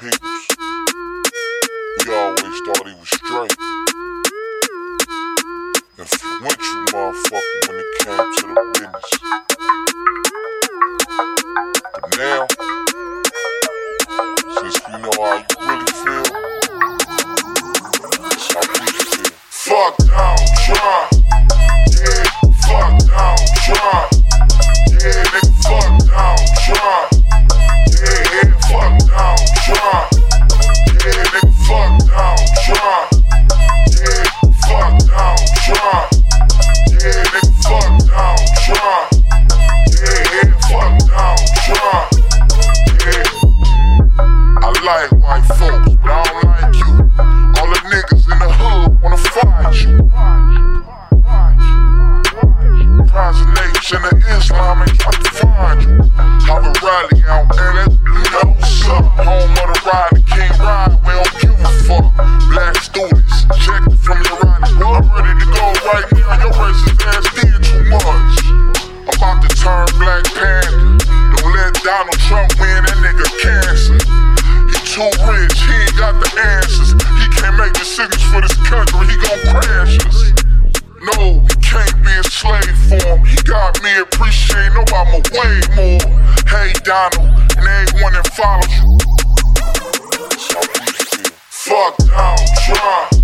peeps. we always thought he was straight. Influential motherfucker when it came to the business. But now, since you know how you really feel, that's how we feel. Fuck down, try. make decisions for this country, he gon' crash us. No, we can't be a slave for him. He got me appreciating, no, I'm a way more. Hey, Donald, and everyone that follows you. Fuck Donald Trump.